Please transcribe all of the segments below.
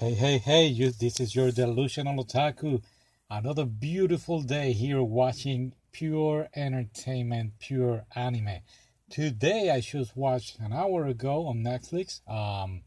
Hey, hey, hey, you, this is your delusional otaku. Another beautiful day here watching pure entertainment, pure anime. Today I just watched an hour ago on Netflix um,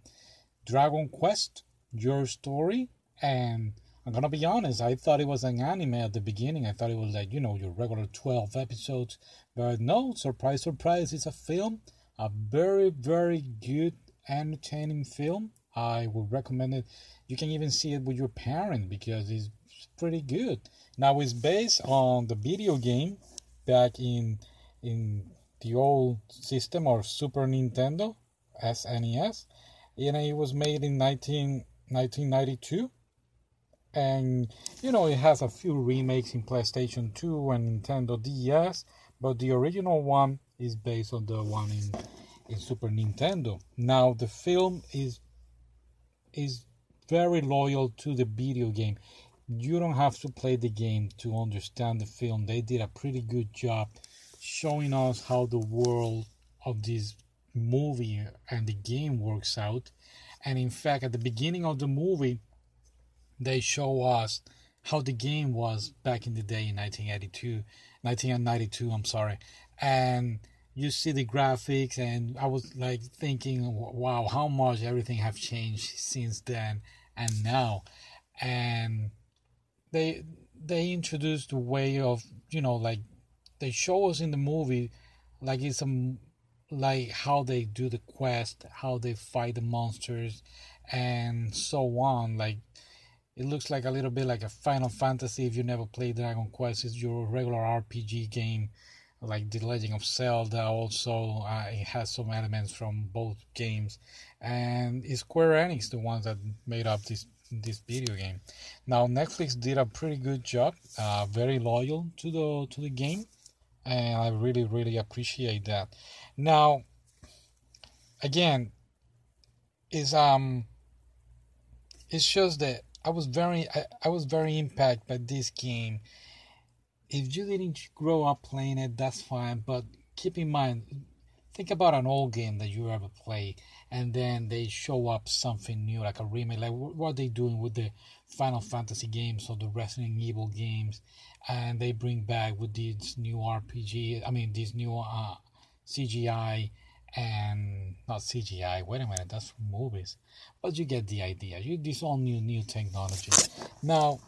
Dragon Quest, Your Story, and I'm gonna be honest, I thought it was an anime at the beginning. I thought it was like, you know, your regular 12 episodes. But no, surprise, surprise, it's a film. A very, very good, entertaining film I would recommend it. You can even see it with your parent because it's pretty good. Now it's based on the video game back in in the old system or Super Nintendo SNES, and it was made in 19, 1992. And you know it has a few remakes in PlayStation 2 and Nintendo DS, but the original one is based on the one in in Super Nintendo. Now the film is is very loyal to the video game. You don't have to play the game to understand the film. They did a pretty good job showing us how the world of this movie and the game works out. And in fact, at the beginning of the movie, they show us how the game was back in the day in 1982, 1992, I'm sorry. And you see the graphics and i was like thinking wow how much everything have changed since then and now. And they they introduced the way of you know like they show us in the movie like it's a like how they do the quest how they fight the monsters and so on. Like it looks like a little bit like a final fantasy if you never played dragon quest. It's your regular rpg game like The Legend of Zelda. Also, uh, it has some elements from both games, and Square Enix the ones that made up this this video game. Now Netflix did a pretty good job, uh, very loyal to the to the game, and I really really appreciate that. Now, again, is um, it's just that I was very I, I was very impacted by this game if you didn't grow up playing it, that's fine. But keep in mind, think about an old game that you ever played, and then they show up something new, like a remake. Like what are they doing with the Final Fantasy games or the Resident Evil games, and they bring back with these new RPG. I mean, these new uh, CGI and not CGI. Wait a minute, that's from movies, but you get the idea. You this all new new technology. Now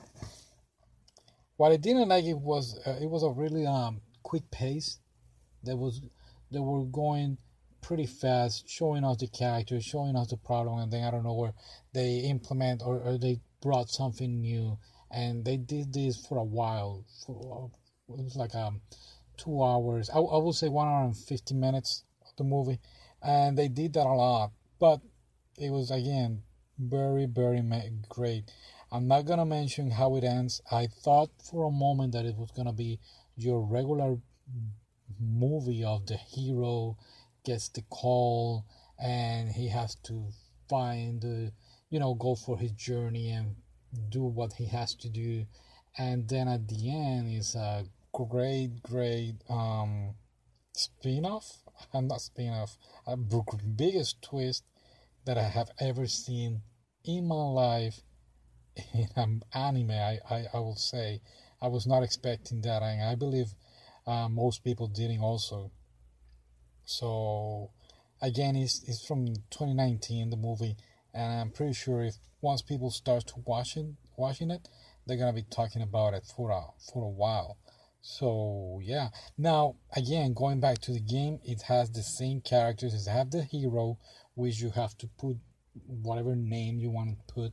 what I didn't like it was uh, it was a really um quick pace. That was they were going pretty fast, showing us the characters, showing us the problem, and then I don't know where they implement or, or they brought something new, and they did this for a while. For it was like um two hours. I, I would say one hour and fifty minutes of the movie, and they did that a lot. But it was again very very great. I'm not gonna mention how it ends. I thought for a moment that it was gonna be your regular movie of the hero gets the call and he has to find, uh, you know, go for his journey and do what he has to do, and then at the end is a great, great um, spin-off. I'm not spin-off. A biggest twist that I have ever seen in my life in um, anime, I, I, I will say. I was not expecting that, and I believe uh, most people didn't also. So, again, it's, it's from 2019, the movie, and I'm pretty sure if once people start to watching watching it, they're gonna be talking about it for a for a while. So yeah. Now again, going back to the game, it has the same characters. It has the hero, which you have to put whatever name you want to put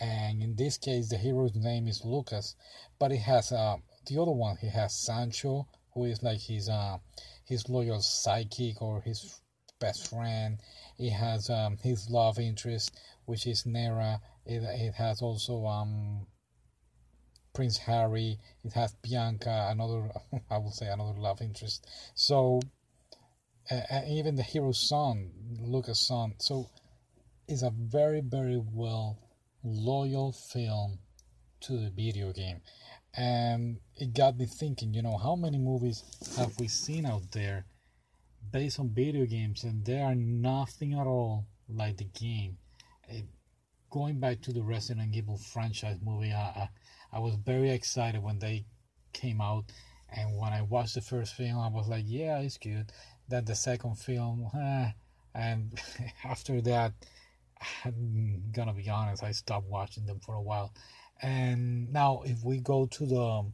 and in this case the hero's name is lucas but it has uh, the other one he has sancho who is like his uh, his loyal sidekick or his best friend. It has um, his love interest which is nera. It, it has also um prince harry. It has bianca another i will say another love interest. So uh, even the hero's son lucas son. So is a very, very well loyal film to the video game. And it got me thinking, you know, how many movies have we seen out there based on video games and they are nothing at all like the game? It, going back to the Resident Evil franchise movie, I, I, I was very excited when they came out, and when I watched the first film, I was like, yeah, it's good. Then the second film, eh, and after that, I'm gonna be honest, I stopped watching them for a while. And now, if we go to the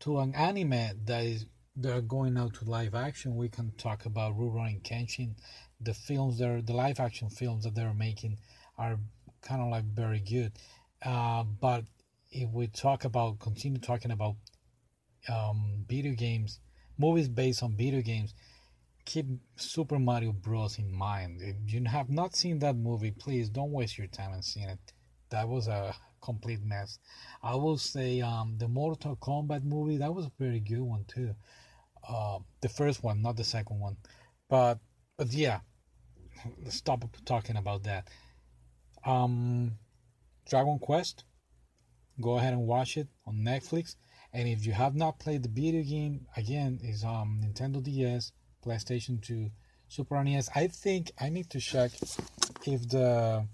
to an anime that is they're going out to live action, we can talk about Rurouni Kenshin. The films, they're the live action films that they're making are kind of like very good. Uh, but if we talk about continue talking about um, video games, movies based on video games, keep Super Mario Bros. in mind. If you have not seen that movie, please don't waste your time and seeing it. That was a complete mess. I will say um, the Mortal Kombat movie that was a very good one too. Uh, the first one, not the second one, but but yeah, stop talking about that. Um, Dragon Quest, go ahead and watch it on Netflix. And if you have not played the video game, again, is um Nintendo DS, PlayStation 2, Super NES. I think I need to check if the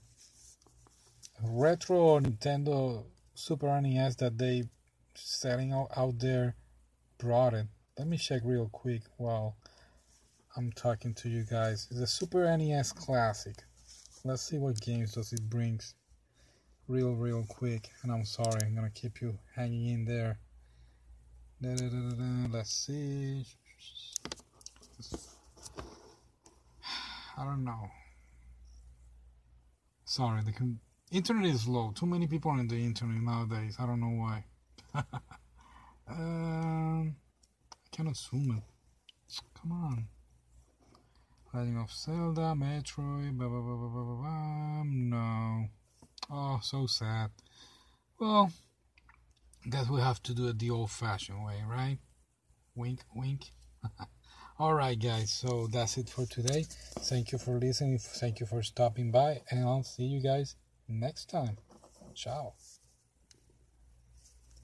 retro Nintendo Super NES that they selling out, out there brought it. Let me check real quick while I'm talking to you guys. It's a Super NES Classic. Let's see what games does it brings real real quick. And I'm sorry, I'm gonna keep you hanging in there. Da, da, da, Let's see. I don't know. Sorry, the internet is low. Too many people on the internet nowadays. I don't know why. um, I cannot zoom it. Come on. Legend of Zelda, Metroid, blah blah blah blah blah blah. blah. No. Oh, so sad. Well, guess we have to do it the old-fashioned way, right? Wink, wink. All right, guys. So that's it for today. Thank you for listening. Thank you for stopping by, and I'll see you guys next time. Ciao.